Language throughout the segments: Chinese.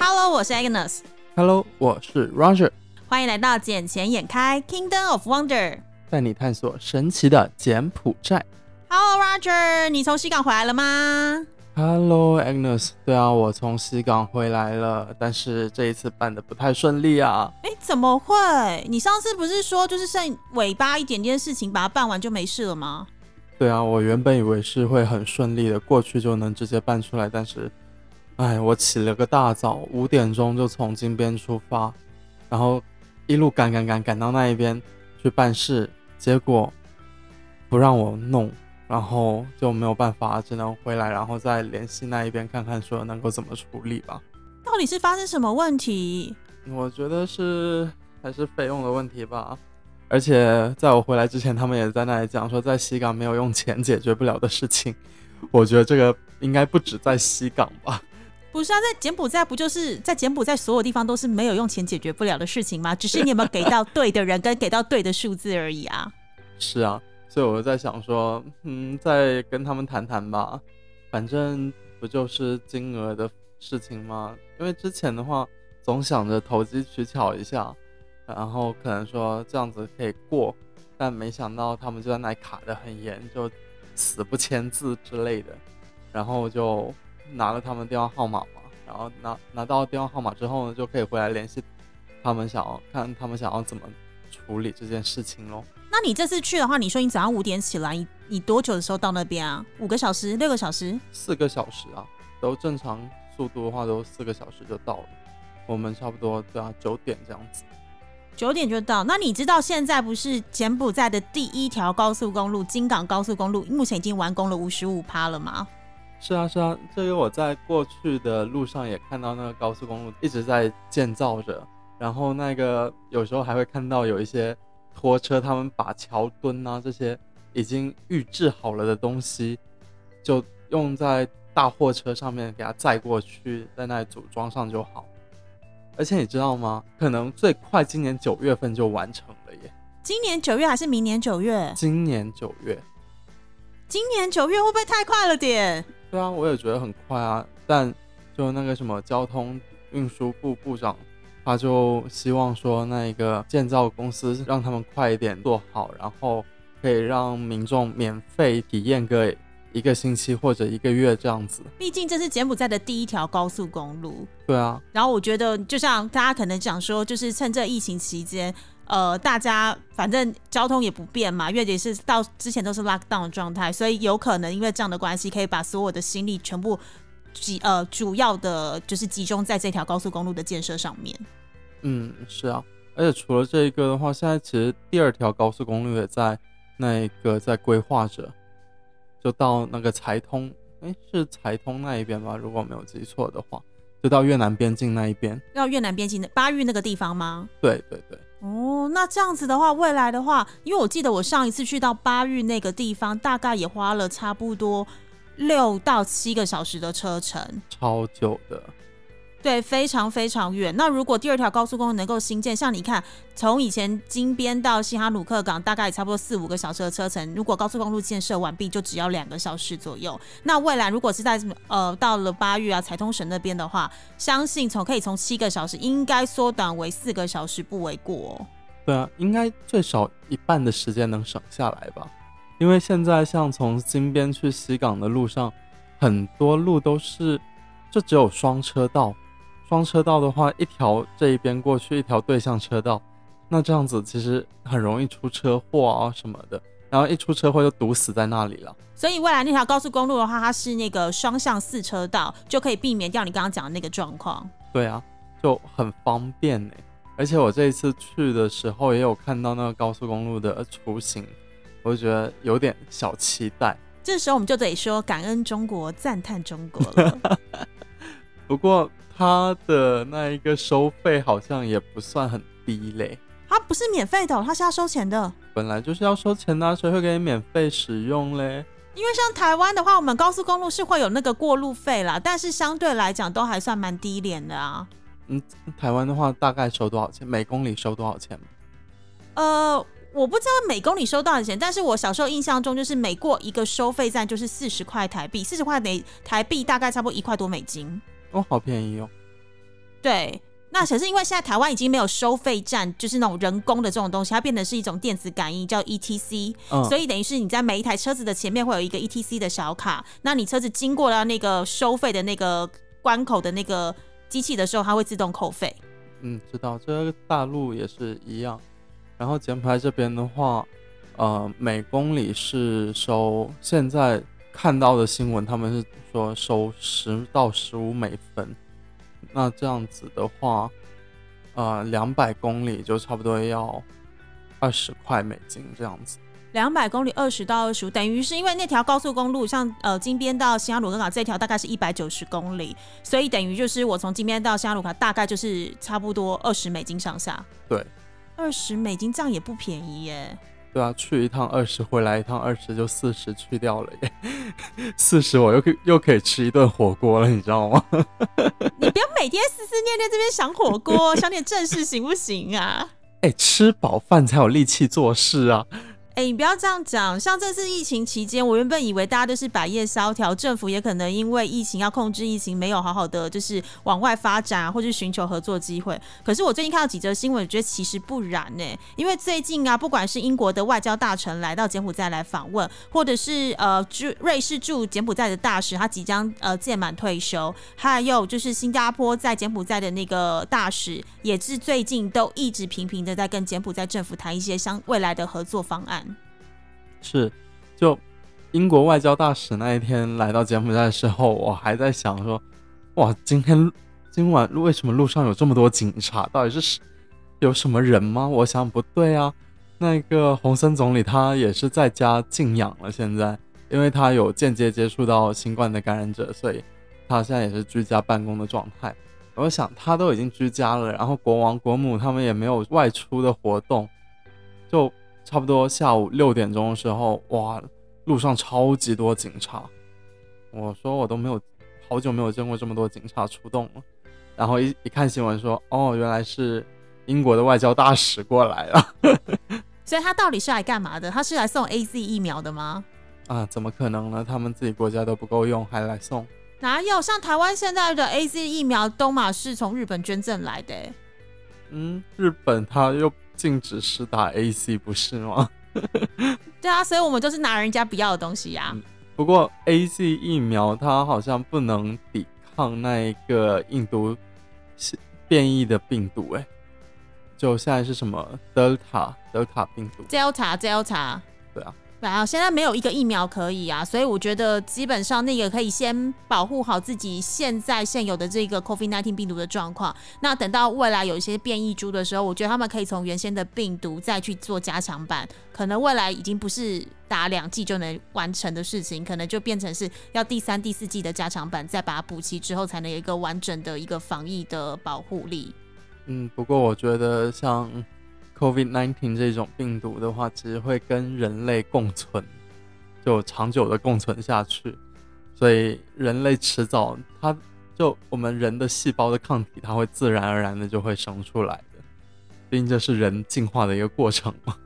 Hello，我是 Agnes，Hello，我是 Roger，欢迎来到捡钱眼开 Kingdom of Wonder。带你探索神奇的柬埔寨。Hello Roger，你从西港回来了吗？Hello Agnes，对啊，我从西港回来了，但是这一次办的不太顺利啊。哎，怎么会？你上次不是说就是剩尾巴一点点事情，把它办完就没事了吗？对啊，我原本以为是会很顺利的，过去就能直接办出来，但是，哎，我起了个大早，五点钟就从金边出发，然后一路赶赶赶赶到那一边去办事，结果不让我弄，然后就没有办法，只能回来，然后再联系那一边看看说能够怎么处理吧。到底是发生什么问题？我觉得是还是费用的问题吧。而且在我回来之前，他们也在那里讲说，在西港没有用钱解决不了的事情。我觉得这个应该不止在西港吧。不是啊，在柬埔寨不就是在柬埔寨所有地方都是没有用钱解决不了的事情吗？只是你有没有给到对的人跟给到对的数字而已啊。是啊，所以我就在想说，嗯，再跟他们谈谈吧。反正不就是金额的事情吗？因为之前的话，总想着投机取巧一下。然后可能说这样子可以过，但没想到他们就在那里卡得很严，就死不签字之类的。然后就拿了他们电话号码嘛，然后拿拿到电话号码之后呢，就可以回来联系他们，想要看他们想要怎么处理这件事情咯。那你这次去的话，你说你早上五点起来，你你多久的时候到那边啊？五个小时、六个小时？四个小时啊，都正常速度的话都四个小时就到了。我们差不多对啊九点这样子。九点就到，那你知道现在不是柬埔寨的第一条高速公路金港高速公路目前已经完工了五十五趴了吗？是啊是啊，这个我在过去的路上也看到那个高速公路一直在建造着，然后那个有时候还会看到有一些拖车，他们把桥墩啊这些已经预制好了的东西，就用在大货车上面给它载过去，在那里组装上就好。而且你知道吗？可能最快今年九月份就完成了耶。今年九月还是明年九月？今年九月。今年九月会不会太快了点？对啊，我也觉得很快啊。但就那个什么交通运输部部长，他就希望说那一个建造公司让他们快一点做好，然后可以让民众免费体验个一个星期或者一个月这样子。毕竟这是柬埔寨的第一条高速公路。对啊。然后我觉得，就像大家可能讲说，就是趁这疫情期间，呃，大家反正交通也不便嘛，因为也是到之前都是 lock down 的状态，所以有可能因为这样的关系，可以把所有的心力全部集呃主要的就是集中在这条高速公路的建设上面。嗯，是啊。而且除了这一个的话，现在其实第二条高速公路也在那一个在规划着。就到那个财通，哎，是财通那一边吧？如果没有记错的话，就到越南边境那一边。要越南边境的巴育那个地方吗？对对对。哦，那这样子的话，未来的话，因为我记得我上一次去到巴育那个地方，大概也花了差不多六到七个小时的车程，超久的。对，非常非常远。那如果第二条高速公路能够新建，像你看，从以前金边到西哈努克港，大概差不多四五个小时的车程。如果高速公路建设完毕，就只要两个小时左右。那未来如果是在呃到了八月啊、财通省那边的话，相信从可以从七个小时应该缩短为四个小时不为过、哦。对啊，应该最少一半的时间能省下来吧？因为现在像从金边去西港的路上，很多路都是就只有双车道。双车道的话，一条这一边过去，一条对向车道，那这样子其实很容易出车祸啊什么的，然后一出车祸就堵死在那里了。所以未来那条高速公路的话，它是那个双向四车道，就可以避免掉你刚刚讲的那个状况。对啊，就很方便呢。而且我这一次去的时候，也有看到那个高速公路的雏形，我就觉得有点小期待。这时候我们就得说感恩中国，赞叹中国了。不过。它的那一个收费好像也不算很低嘞，它不是免费的，它是要收钱的。本来就是要收钱的，谁会给你免费使用嘞？因为像台湾的话，我们高速公路是会有那个过路费啦，但是相对来讲都还算蛮低廉的啊。嗯，台湾的话大概收多少钱？每公里收多少钱？呃，我不知道每公里收多少钱，但是我小时候印象中就是每过一个收费站就是四十块台币，四十块每台币大概差不多一块多美金。哦，好便宜哦！对。那可是因为现在台湾已经没有收费站，就是那种人工的这种东西，它变成是一种电子感应，叫 ETC，、嗯所以等于是你在每一台车子的前面会有一个 ETC 的小卡，那你车子经过了那个收费的那个关口的那个机器的时候，它会自动扣费。嗯，知道，这个大陆也是一样。然后柬埔寨这边的话，呃，每公里是收，现在看到的新闻，他们是说收十到十五美分。那这样子的话，呃，两百公里就差不多要二十块美金这样子。两百公里二十到二十五，等于是因为那条高速公路，像呃金边到西哈努克港这条大概是一百九十公里，所以等于就是我从金边到新加鲁卡大概就是差不多二十美金上下。对，二十美金这样也不便宜耶。对啊，去一趟二十，回来一趟二十，就四十去掉了耶。四十我又可以又可以吃一顿火锅了，你知道吗？你不要每天思思念念这边想火锅，想点正事行不行啊？哎、吃饱饭才有力气做事啊。哎、你不要这样讲。像这次疫情期间，我原本以为大家都是百业萧条，政府也可能因为疫情要控制疫情，没有好好的就是往外发展啊，或是寻求合作机会。可是我最近看到几则新闻，我觉得其实不然呢、因为最近啊，不管是英国的外交大臣来到柬埔寨来访问，或者是呃驻瑞士驻柬埔寨的大使，他即将呃届满退休，还有就是新加坡在柬埔寨的那个大使，也是最近都一直频频的在跟柬埔寨政府谈一些相未来的合作方案。是，就英国外交大使那一天来到柬埔寨的时候，我还在想说，哇，今天今晚为什么路上有这么多警察？到底是是有什么人吗？我想不对啊，那个洪森总理他也是在家静养了，现在因为他有间接接触到新冠的感染者，所以他现在也是居家办公的状态。我想他都已经居家了，然后国王国母他们也没有外出的活动，就差不多下午六点钟的时候，哇，路上超级多警察。我说我都没有好久没有见过这么多警察出动了。然后一一看新闻说，哦，原来是英国的外交大使过来了所以他到底是来干嘛的？他是来送 A Z 疫苗的吗？啊！怎么可能呢？他们自己国家都不够用，还来送？哪有？像台湾现在的 A Z 疫苗东马是从日本捐赠来的欸、嗯，日本他又禁止施打 A C 不是吗？对啊，所以我们就是拿人家不要的东西呀、嗯不过 AC 疫苗它好像不能抵抗那一个印度变异的病毒、欸，就现在是什么 Delta Delta 病毒？Delta Delta，对啊，然后现在没有一个疫苗可以啊，所以我觉得基本上那个可以先保护好自己现在现有的这个 COVID-19 病毒的状况。那等到未来有一些变异株的时候，我觉得他们可以从原先的病毒再去做加强版，可能未来已经不是打两剂就能完成的事情，可能就变成是要第三、第四季的加强版，再把它补齐之后，才能有一个完整的一个防疫的保护力。嗯，不过我觉得像 COVID nineteen 这种病毒的话，其实会跟人类共存，就长久的共存下去，所以人类迟早它就我们人的细胞的抗体，它会自然而然的就会生出来的，毕竟这是人进化的一个过程嘛。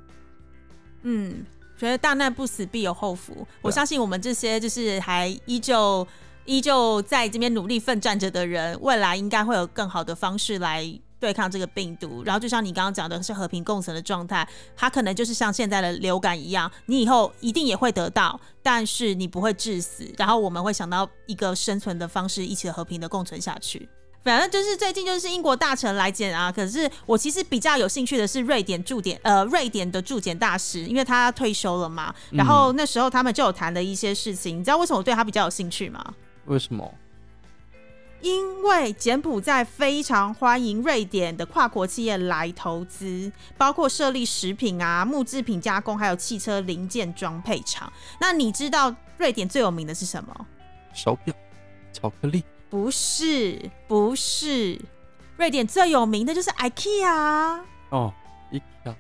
嗯，觉得大难不死必有后福。我相信我们这些就是还依旧依旧在这边努力奋战着的人，未来应该会有更好的方式来。对抗这个病毒，然后就像你刚刚讲的，是和平共存的状态，它可能就是像现在的流感一样，你以后一定也会得到，但是你不会致死，然后我们会想到一个生存的方式，一起和平的共存下去。反正就是最近就是英国大臣来检啊，可是我其实比较有兴趣的是瑞典驻点呃瑞典的驻检大使，因为他退休了嘛，然后那时候他们就有谈了一些事情，你知道为什么我对他比较有兴趣吗？为什么？因为柬埔寨非常欢迎瑞典的跨国企业来投资，包括设立食品啊、木制品加工，还有汽车零件装配厂。那你知道瑞典最有名的是什么？手表、巧克力。不是，不是，瑞典最有名的就是 IKEA。哦，IKEA，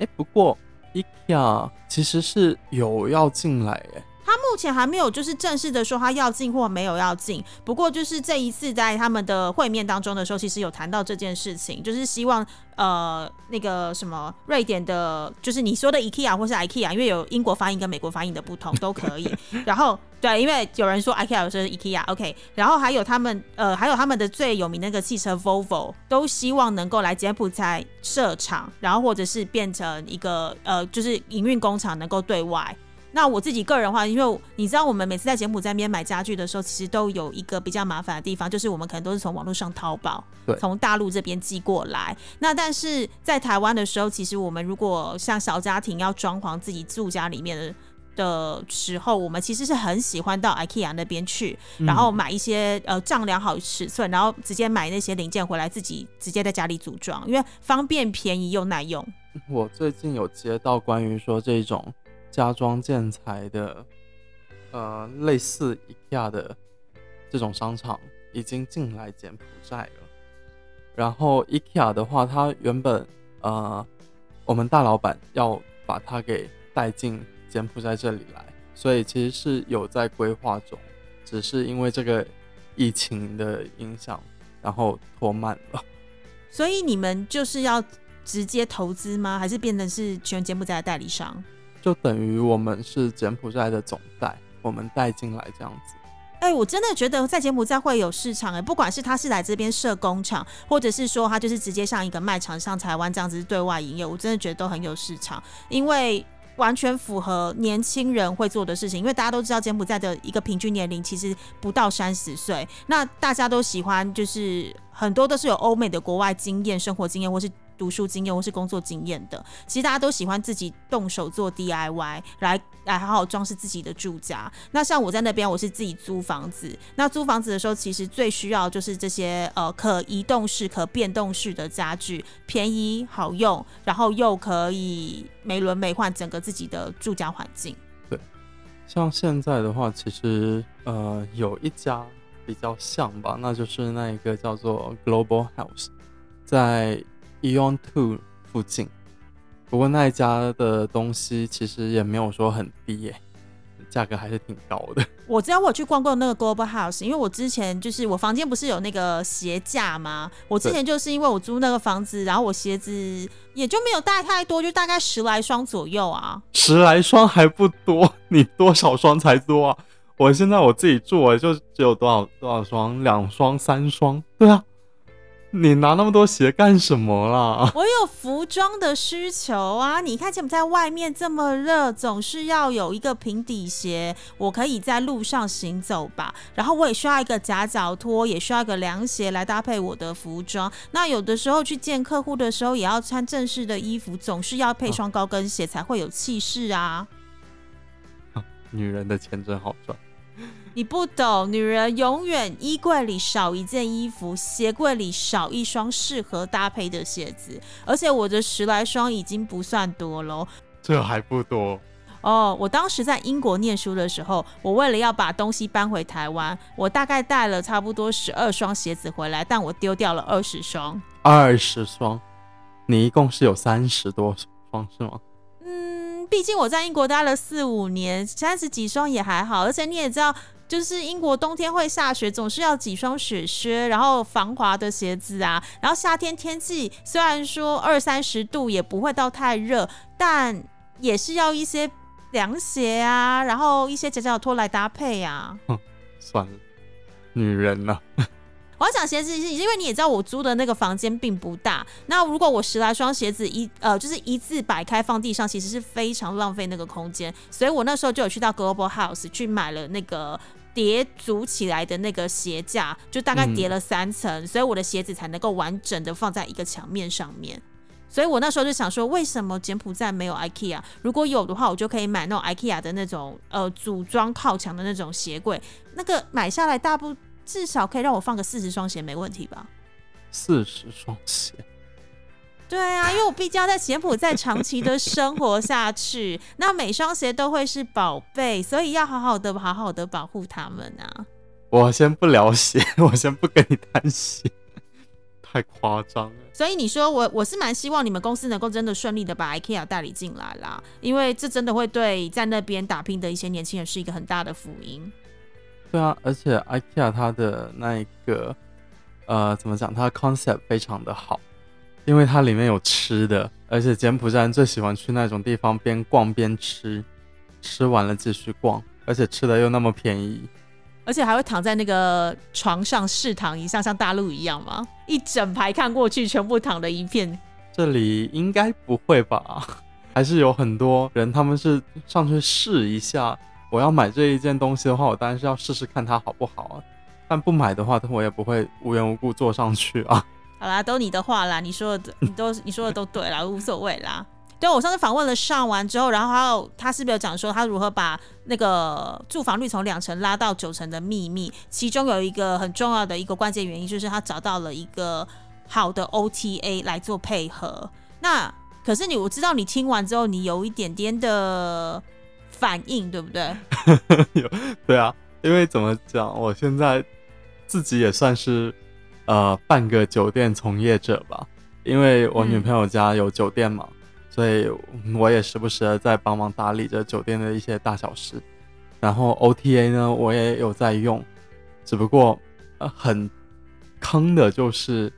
哎，不过 IKEA 其实是有要进来哎，它目目前还没有就是正式的说他要进或没有要进。不过就是这一次在他们的会面当中的时候，其实有谈到这件事情，就是希望呃那个什么瑞典的，就是你说的 IKEA 或是 IKEA，因为有英国发音跟美国发音的不同都可以。然后对，因为有人说 IKEA，有时候是 IKEA，OK。然后还有他们呃还有他们的最有名那个汽车 Volvo，都希望能够来柬埔寨设厂，然后或者是变成一个呃就是营运工厂，能够对外。那我自己个人的话，因为你知道，我们每次在柬埔寨那边买家具的时候，其实都有一个比较麻烦的地方，就是我们可能都是从网络上淘宝，从大陆这边寄过来。那但是在台湾的时候，其实我们如果像小家庭要装潢自己住家里面的的时候，我们其实是很喜欢到 IKEA 那边去，然后买一些呃丈量好尺寸，然后直接买那些零件回来，自己直接在家里组装，因为方便、便宜又耐用。我最近有接到关于说这种。家装建材的，呃，类似 IKEA 的这种商场已经进来柬埔寨了。然后 IKEA 的话，它原本呃，我们大老板要把它给带进柬埔寨这里来，所以其实是有在规划中，只是因为这个疫情的影响，然后拖慢了。所以你们就是要直接投资吗？还是变成是全柬埔寨的代理商？就等于我们是柬埔寨的总代，我们带进来这样子。哎，我真的觉得在柬埔寨会有市场哎，不管是他是来这边设工厂，或者是说他就是直接像一个卖场，像台湾这样子对外营业，我真的觉得都很有市场，因为完全符合年轻人会做的事情。因为大家都知道柬埔寨的一个平均年龄其实不到三十岁，那大家都喜欢就是很多都是有欧美的国外经验、生活经验，或是。读书经验或是工作经验的，其实大家都喜欢自己动手做 DIY，来来好好装饰自己的住家。那像我在那边，我是自己租房子。那租房子的时候，其实最需要就是这些呃可移动式、可变动式的家具，便宜好用，然后又可以美轮美奂整个自己的住家环境。对，像现在的话，其实呃有一家比较像吧，那就是那一个叫做 Global House，在。Eon Two 附近，不过那一家的东西其实也没有说很低耶，价格还是挺高的。我知道我去逛过那个 Global House，因为我之前就是我房间不是有那个鞋架吗？我之前就是因为我租那个房子，然后我鞋子也就没有带太多，就大概十来双左右啊。十来双还不多，你多少双才多啊？我现在我自己住，我就只有多少多少双，两双、三双，对啊。你拿那么多鞋干什么啦？我有服装的需求啊！你看，柬埔寨外面这么热，总是要有一个平底鞋，我可以在路上行走吧。然后我也需要一个夹脚拖，也需要一个凉鞋来搭配我的服装。那有的时候去见客户的时候，也要穿正式的衣服，总是要配双高跟鞋才会有气势啊！女人的钱真好赚。你不懂，女人永远衣柜里少一件衣服，鞋柜里少一双适合搭配的鞋子。而且我的十来双已经不算多喽，这还不多哦。我当时在英国念书的时候，我为了要把东西搬回台湾，我大概带了差不多十二双鞋子回来，但我丢掉了二十双。二十双？你一共是有三十多双是吗？嗯，毕竟我在英国待了四五年，三十几双也还好。而且你也知道。就是英国冬天会下雪，总是要几双雪靴，然后防滑的鞋子啊。然后夏天天气虽然说二三十度也不会到太热，但也是要一些凉鞋啊，然后一些夹脚拖来搭配啊。算了，女人啊？我要讲鞋子，是因为你也知道我租的那个房间并不大。那如果我十来双鞋子一呃就是一字摆开放地上，其实是非常浪费那个空间。所以我那时候就有去到 Global House 去买了那个叠组起来的那个鞋架，就大概叠了三层，所以我的鞋子才能够完整的放在一个墙面上面。所以我那时候就想说，为什么柬埔寨没有 IKEA？如果有的话，我就可以买那种 IKEA 的那种呃组装靠墙的那种鞋柜，那个买下来大部。至少可以让我放个四十双鞋，没问题吧？四十双鞋，对啊，因为我毕竟要在柬埔寨长期的生活下去，那每双鞋都会是宝贝，所以要好好的、好好的保护它们啊。我先不聊鞋，我先不跟你谈鞋，太夸张了。所以你说我我是蛮希望你们公司能够真的顺利的把 IKEA 代理进来啦，因为这真的会对在那边打拼的一些年轻人是一个很大的福音。对啊，而且 IKEA 它的那一个呃怎么讲，它的 concept 非常的好，因为它里面有吃的，而且柬埔寨人最喜欢去那种地方边逛边吃，吃完了继续逛，而且吃的又那么便宜。而且还会躺在那个床上试躺一下，像大陆一样吗？一整排看过去，全部躺的一片。这里应该不会吧？还是有很多人他们是上去试一下。我要买这一件东西的话，我当然是要试试看它好不好啊。但不买的话，我也不会无缘无故坐上去啊。好啦，都你的话啦，你说的你都你说的都对啦，无所谓啦。对，我上次访问了上完之后，然后还有他是不是有讲说他如何把那个住房率从两成拉到九成的秘密？其中有一个很重要的一个关键原因，就是他找到了一个好的 OTA 来做配合。那可是你我知道你听完之后，你有一点点的反应，对不对？有，对啊，因为怎么讲，我现在自己也算是呃半个酒店从业者吧，因为我女朋友家有酒店嘛。所以我也时不时的在帮忙打理着酒店的一些大小事，然后 OTA 呢，我也有在用，只不过呃很坑的就是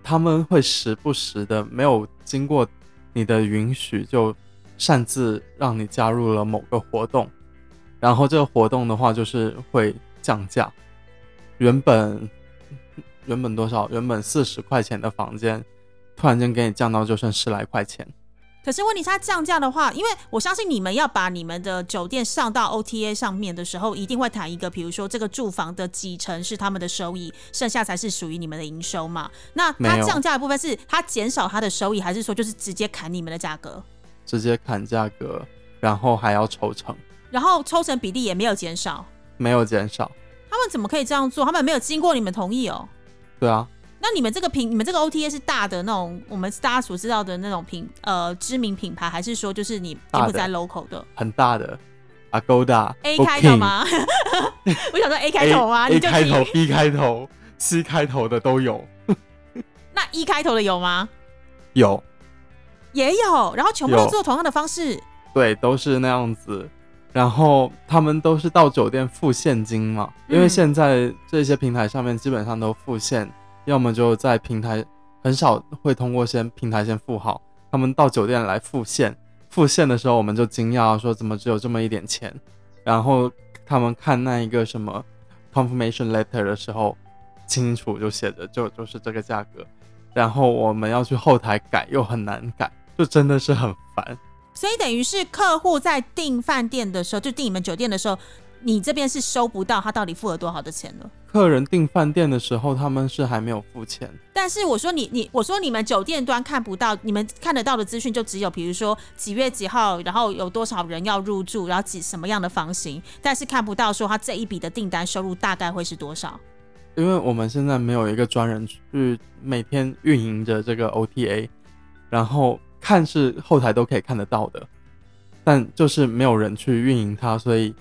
他们会时不时的没有经过你的允许就擅自让你加入了某个活动，然后这个活动的话就是会降价，原本原本多少？原本四十块钱的房间，突然间给你降到就剩十来块钱。可是问题是，它降价的话，因为我相信你们要把你们的酒店上到 OTA 上面的时候，一定会谈一个，比如说这个住房的几成是他们的收益，剩下才是属于你们的营收嘛。那它降价的部分是它减少它的收益，还是说就是直接砍你们的价格？直接砍价格，然后还要抽成，然后抽成比例也没有减少，没有减少。他们怎么可以这样做？他们没有经过你们同意哦。对啊。那你们这个品，你们这个 OTA 是大的那种，我们大家所知道的那种品，呃，知名品牌，还是说就是你柬埔寨 local 的？很大的，Agoda，A 开头吗？我想说 A 开头吗？A 开头、B 开头、C 开头的都有。那一开头的有吗？有，也有，然后全部都做同样的方式。对，都是那样子。然后他们都是到酒店付现金嘛，因为现在这些平台上面基本上都付现。要么就在平台很少会通过先平台先付好，他们到酒店来付现，付现的时候我们就惊讶说怎么只有这么一点钱，然后他们看那一个什么 confirmation letter 的时候，清楚就写着就就是这个价格，然后我们要去后台改又很难改，就真的是很烦。所以等于是客户在订饭店的时候，就订你们酒店的时候。你这边是收不到他到底付了多少的钱了？客人订饭店的时候，他们是还没有付钱。但是我说你你我说你们酒店端看不到，你们看得到的资讯就只有比如说几月几号，然后有多少人要入住，然后几什么样的房型，但是看不到说他这一笔的订单收入大概会是多少。因为我们现在没有一个专人去每天运营着这个 OTA，然后看是后台都可以看得到的，但就是没有人去运营它，所以。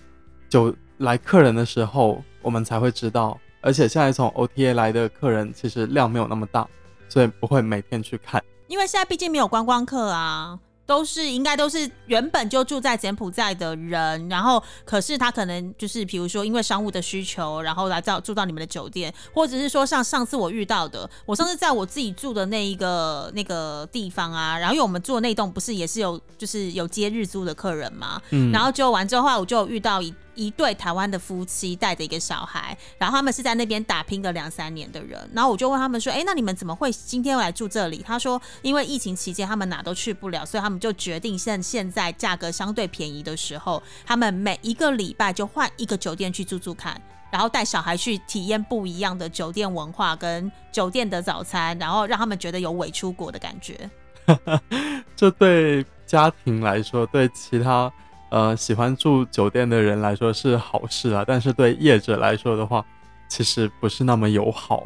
就来客人的时候，我们才会知道。而且现在从 OTA 来的客人，其实量没有那么大，所以不会每天去看。因为现在毕竟没有观光客啊。都是应该都是原本就住在柬埔寨的人，然后可是他可能就是比如说因为商务的需求，然后来到住到你们的酒店，或者是说像上次我遇到的，我上次在我自己住的那一个那个地方啊，然后因为我们住的那栋不是也是有就是有接日租的客人嘛，嗯，然后就完之后我就遇到一一对台湾的夫妻带着一个小孩，然后他们是在那边打拼个两三年的人，然后我就问他们说，哎，那你们怎么会今天来住这里？他说因为疫情期间他们哪都去不了，所以他们。就决定现现在价格相对便宜的时候，他们每一个礼拜就换一个酒店去住住看，然后带小孩去体验不一样的酒店文化跟酒店的早餐，然后让他们觉得有伪出国的感觉。这对家庭来说，对其他呃喜欢住酒店的人来说是好事啊，但是对业者来说的话，其实不是那么友好。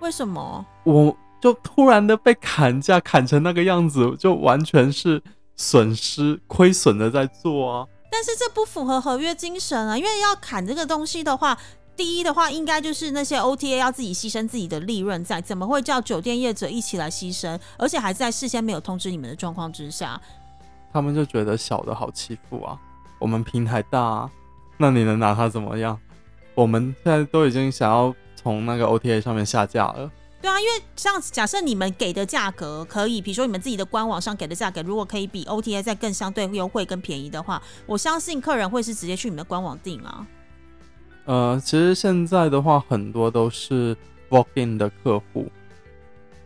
为什么？我。就突然的被砍价砍成那个样子，就完全是损失亏损的在做啊！但是这不符合合约精神啊，因为要砍这个东西的话，第一的话，应该就是那些 OTA 要自己牺牲自己的利润在，怎么会叫酒店业者一起来牺牲，而且还在事先没有通知你们的状况之下？他们就觉得小的好欺负啊，我们平台大，啊，那你能拿他怎么样？我们现在都已经想要从那个 OTA 上面下架了。对啊，因为像假设你们给的价格可以，比如说你们自己的官网上给的价格，如果可以比 OTA 再更相对优惠、更便宜的话，我相信客人会是直接去你们的官网订啊。呃，其实现在的话，很多都是 walk in 的客户，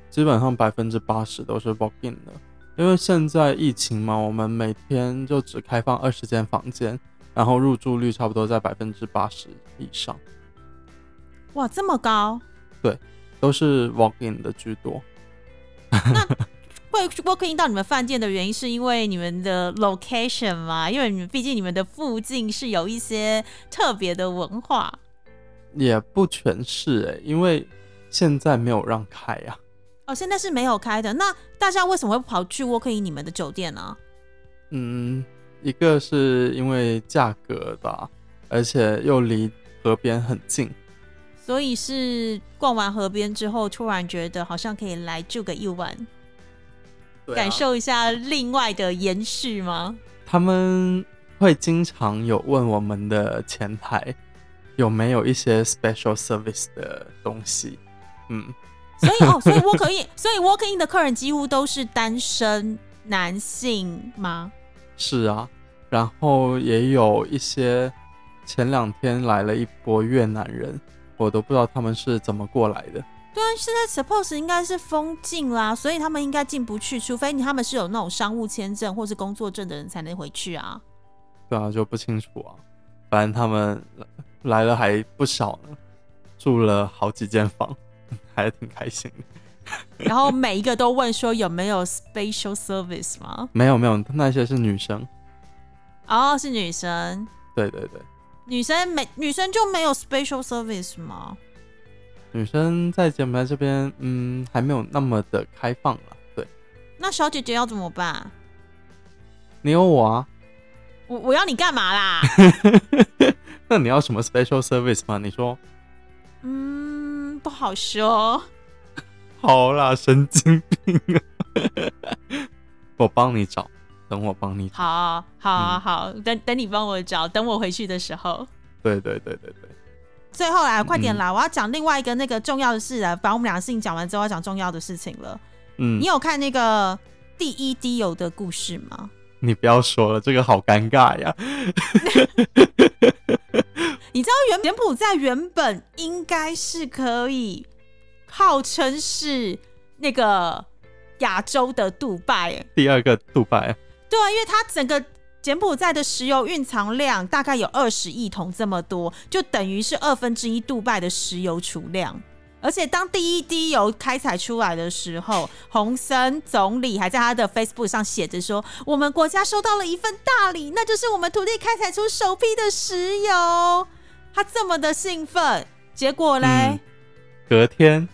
基本上百分之八十都是 walk in 的。因为现在疫情嘛，我们每天就只开放二十间房间，然后入住率差不多在百分之八十以上。哇，这么高？对，都是 walk in 的居多。那会 walk in 到你们饭店的原因，是因为你们的 location 吗？因为你们毕竟你们的附近是有一些特别的文化。也不全是哎，因为现在没有让开呀。哦，现在是没有开的。那大家为什么会跑去 walk in 你们的酒店呢？嗯，一个是因为价格吧，而且又离河边很近。所以是逛完河边之后，突然觉得好像可以来住个一晚，感受一下另外的延续吗？他们会经常有问我们的前台有没有一些 special service 的东西，嗯。所以哦，所以 walk in，所以 walk in 的客人几乎都是单身男性吗？是啊，然后也有一些前两天来了一波越南人，我都不知道他们是怎么过来的。对啊，现在 suppose 应该是封禁啦，所以他们应该进不去，除非你他们是有那种商务签证或是工作证的人才能回去啊。对啊，就不清楚啊，反正他们来了还不少呢，住了好几间房。还是挺开心的，然后每一个都问说有没有 special service 吗？没有没有，那些是女生。哦，是女生。对对对，女生没女生就没有 special service 吗？女生在柬埔寨这边，嗯，还没有那么的开放了。对，那小姐姐要怎么办？你有我啊。我我要你干嘛啦？那你要什么 special service 吗？你说。嗯。不好说。好啦，神经病啊！我帮你找，等我帮你。好，好，好，等等你帮我找，等我回去的时候。对对对对对。最后来，快点来！我要讲另外一个那个重要的事了。把我们两个事情讲完之后，要讲重要的事情了。嗯，你有看那个第一滴油的故事吗？你不要说了，这个好尴尬呀。你知道原柬埔寨原本应该是可以号称是那个亚洲的杜拜，第二个杜拜。对啊，因为它整个柬埔寨的石油蕴藏量大概有二十亿桶这么多，就等于是二分之一杜拜的石油储量。而且当第一滴油开采出来的时候，洪森总理还在他的 Facebook 上写着说：“我们国家收到了一份大礼，那就是我们土地开采出首批的石油。”他这么的兴奋，结果嘞？隔天，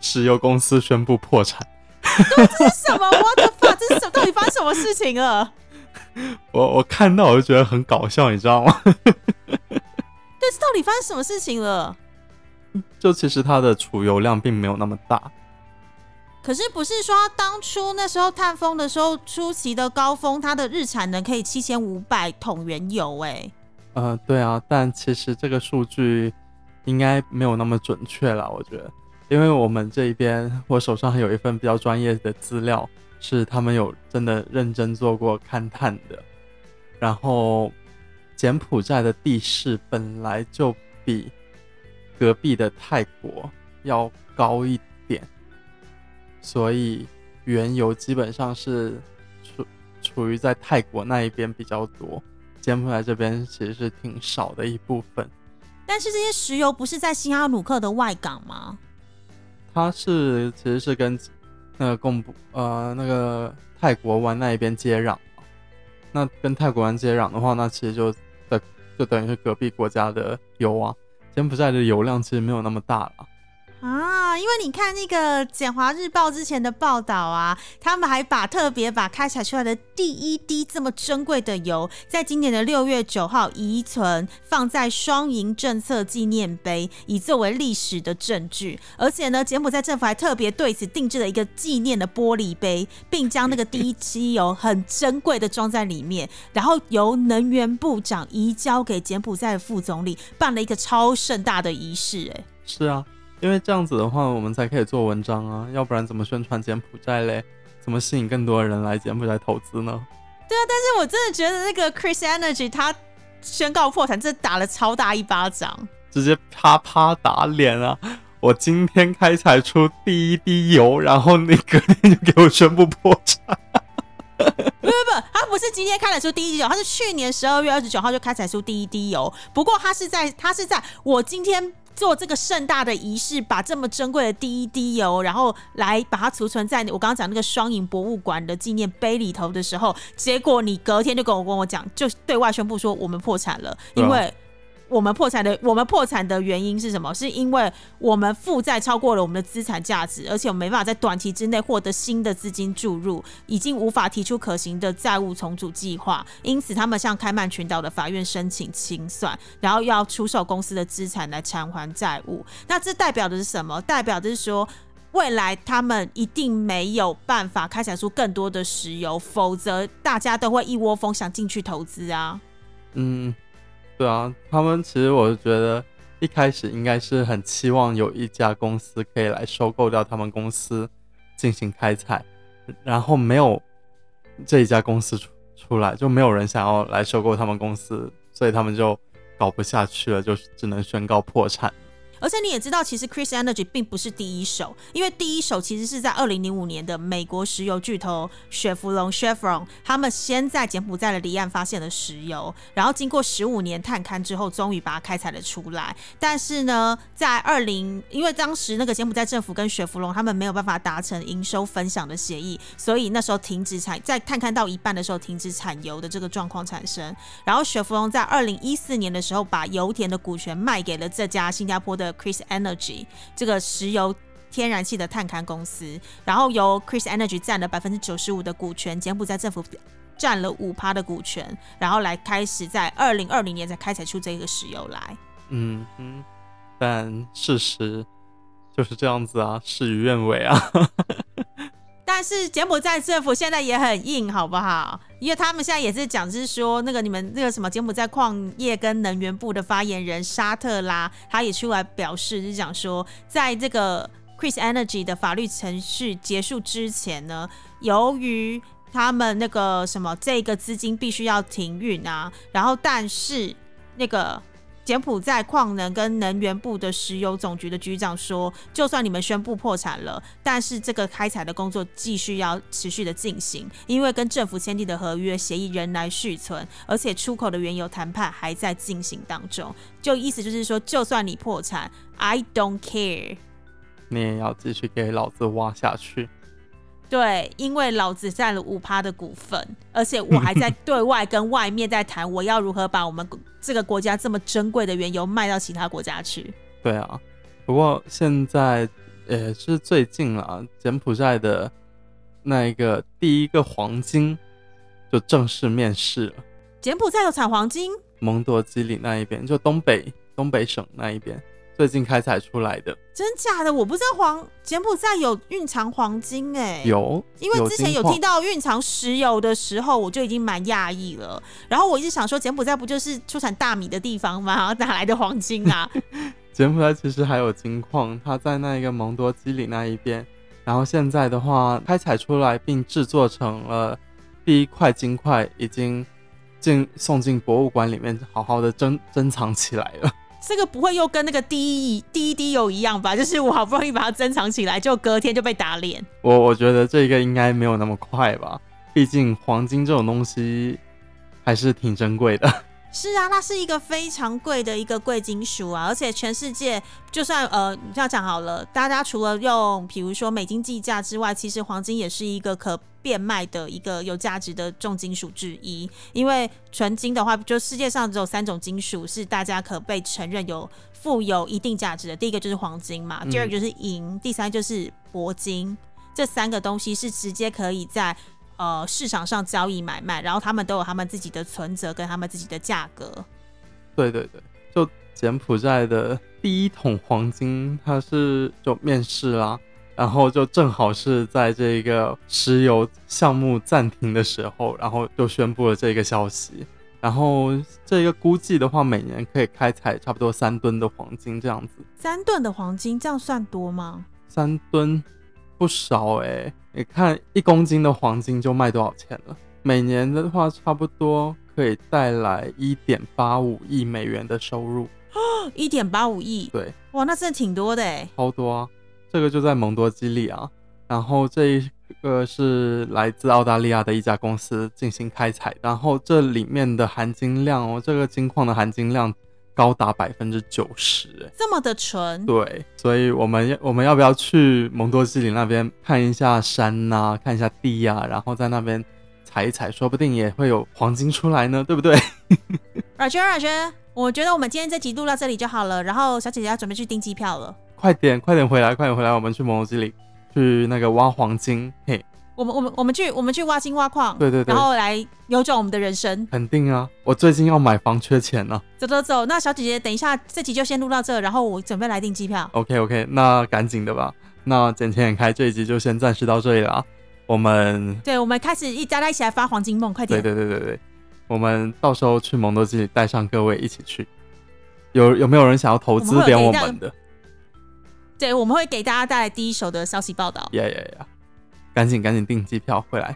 石油公司宣布破产。这是什么？我的妈！这是什？到底发生什么事情了？我我看到我就觉得很搞笑，你知道吗？对，是到底发生什么事情了？就其实它的储油量并没有那么大。可是不是说当初那时候探风的时候，初期的高峰，它的日产能可以七千五百桶原油？哎。呃，对啊，但其实这个数据应该没有那么准确了，我觉得，因为我们这一边，我手上还有一份比较专业的资料，是他们有真的认真做过勘探的。然后，柬埔寨的地势本来就比隔壁的泰国要高一点，所以原油基本上是处处于在泰国那一边比较多。柬埔寨这边其实是挺少的一部分，但是这些石油不是在新哈努克的外港吗？它是其实是跟那个贡布呃那个泰国湾那一边接壤那跟泰国湾接壤的话，那其实就在就等于是隔壁国家的油啊。柬埔寨的油量其实没有那么大了。啊，因为你看那个《简华日报》之前的报道啊，他们还把特别把开采出来的第一滴这么珍贵的油，在今年的六月九号遗存放在双赢政策纪念碑，以作为历史的证据。而且呢，柬埔寨政府还特别对此定制了一个纪念的玻璃杯，并将那个第一滴油很珍贵的装在里面，然后由能源部长移交给柬埔寨副总理，办了一个超盛大的仪式。哎，是啊。因为这样子的话，我们才可以做文章啊，要不然怎么宣传柬埔寨嘞？怎么吸引更多人来柬埔寨投资呢？对啊，但是我真的觉得那个 Chris Energy 他宣告破产，这打了超大一巴掌，直接啪啪打脸啊！我今天开采出第一滴油，然后那隔天就给我宣布破产。不不不，他不是今天开采出第一滴油，他是去年十二月二十九号就开采出第一滴油。不过他是在他是在我今天。做这个盛大的仪式，把这么珍贵的第一滴油，然后来把它储存在我刚刚讲那个双影博物馆的纪念碑里头的时候，结果你隔天就跟我跟我讲，就对外宣布说我们破产了，因为。我们破产的，我们破产的原因是什么？是因为我们负债超过了我们的资产价值，而且我们没办法在短期之内获得新的资金注入，已经无法提出可行的债务重组计划。因此，他们向开曼群岛的法院申请清算，然后要出售公司的资产来偿还债务。那这代表的是什么？代表的是说，未来他们一定没有办法开采出更多的石油，否则大家都会一窝蜂想进去投资啊。嗯。对啊，他们其实我觉得一开始应该是很期望有一家公司可以来收购掉他们公司进行开采，然后没有这一家公司出出来，就没有人想要来收购他们公司，所以他们就搞不下去了，就只能宣告破产。而且你也知道，其实 Chris Energy 并不是第一手，因为第一手其实是在二零零五年的美国石油巨头雪佛龙 Chevron，他们先在柬埔寨的离岸发现了石油，然后经过十五年探勘之后，终于把它开采了出来。但是呢，在二零，因为当时那个柬埔寨政府跟雪佛龙他们没有办法达成营收分享的协议，所以那时候停止产，在探勘到一半的时候停止产油的这个状况产生。然后雪佛龙在二零一四年的时候，把油田的股权卖给了这家新加坡的。Chris Energy 这个石油天然气的探勘公司，然后由 Chris Energy 占了百分之九十五的股权，柬埔寨政府占了五趴的股权，然后来开始在二零二零年才开采出这个石油来。嗯嗯，但事实就是这样子啊，事与愿违啊。但是柬埔寨政府现在也很硬，好不好？因为他们现在也是讲，是说那个你们那个什么柬埔寨矿业跟能源部的发言人沙特拉，他也出来表示，是讲说，在这个 Chris Energy 的法律程序结束之前呢，由于他们那个什么这个资金必须要停运啊，然后但是那个。柬埔寨矿能跟能源部的石油总局的局长说，就算你们宣布破产了，但是这个开采的工作继续要持续的进行，因为跟政府签订的合约协议仍然续存，而且出口的原油谈判还在进行当中。就意思就是说，就算你破产，I don't care，你也要继续给老子挖下去。对，因为老子占了五趴的股份，而且我还在对外跟外面在谈，我要如何把我们这个国家这么珍贵的原油卖到其他国家去。对啊，不过现在也是最近了，柬埔寨的那一个第一个黄金就正式面世了。柬埔寨有产黄金？蒙多基里那一边，就东北东北省那一边。最近开采出来的，真假的？我不知道黄柬埔寨有蕴藏黄金哎，有，因为之前有听到蕴藏石油的时候，我就已经蛮讶异了。然后我一直想说，柬埔寨不就是出产大米的地方吗？哪来的黄金啊？柬埔寨其实还有金矿，它在那一个蒙多基里那一边。然后现在的话，开采出来并制作成了第一块金块，已经进送进博物馆里面，好好的珍珍藏起来了。这个不会又跟那个第一第一滴油一样吧？就是我好不容易把它珍藏起来，就隔天就被打脸。我我觉得这个应该没有那么快吧，毕竟黄金这种东西还是挺珍贵的。是啊，那是一个非常贵的一个贵金属啊，而且全世界就算呃，你这样讲好了，大家除了用比如说美金计价之外，其实黄金也是一个可变卖的一个有价值的重金属之一。因为纯金的话，就世界上只有三种金属是大家可被承认有富有一定价值的，第一个就是黄金嘛，第二个就是银，第三就是铂金。这三个东西是直接可以在呃市场上交易买卖，然后他们都有他们自己的存折跟他们自己的价格。对对对，就柬埔寨的第一桶黄金，它是就面世啦，然后就正好是在这个石油项目暂停的时候，然后就宣布了这个消息。然后这个估计的话，每年可以开采差不多三吨的黄金这样子。三吨的黄金，这样算多吗？三吨。不少哎，你看一公斤的黄金就卖多少钱了？每年的话，差不多可以带来一点八五亿美元的收入。一点八五亿，对，哇，那真的挺多的哎，超多啊！这个就在蒙多基利啊，然后这一个是来自澳大利亚的一家公司进行开采，然后这里面的含金量哦，这个金矿的含金量。高达百分之九十，哎，这么的纯。对，所以我们我们要不要去蒙多基里那边看一下山呐，看一下地呀，然后在那边踩一踩，说不定也会有黄金出来呢，对不对？阮轩，阮轩，我觉得我们今天这集录到这里就好了。然后小姐姐要准备去订机票了，快点，快点回来，快点回来，我们去蒙多基里去那个挖黄金，嘿。我们我们我们去我们去挖金挖矿，对对对，然后来扭转我们的人生。肯定啊，我最近要买房，缺钱呢。走走走，那小姐姐，等一下这集就先录到这，然后我准备来订机票。OK OK，那赶紧的吧。那捡钱眼开这一集就先暂时到这里了。我们对，我们开始一大家一起来发黄金梦，快点。对对对对对，我们到时候去蒙多基里带上各位一起去。有有没有人想要投资点我们的？对，我们会给大家带来第一手的消息报道。呀呀呀！赶紧赶紧订机票回来，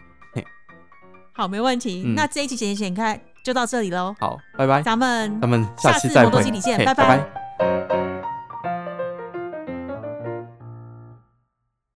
好，没问题。那这一期剪剪看就到这里喽。好，拜拜。咱们咱们下期再会，拜拜。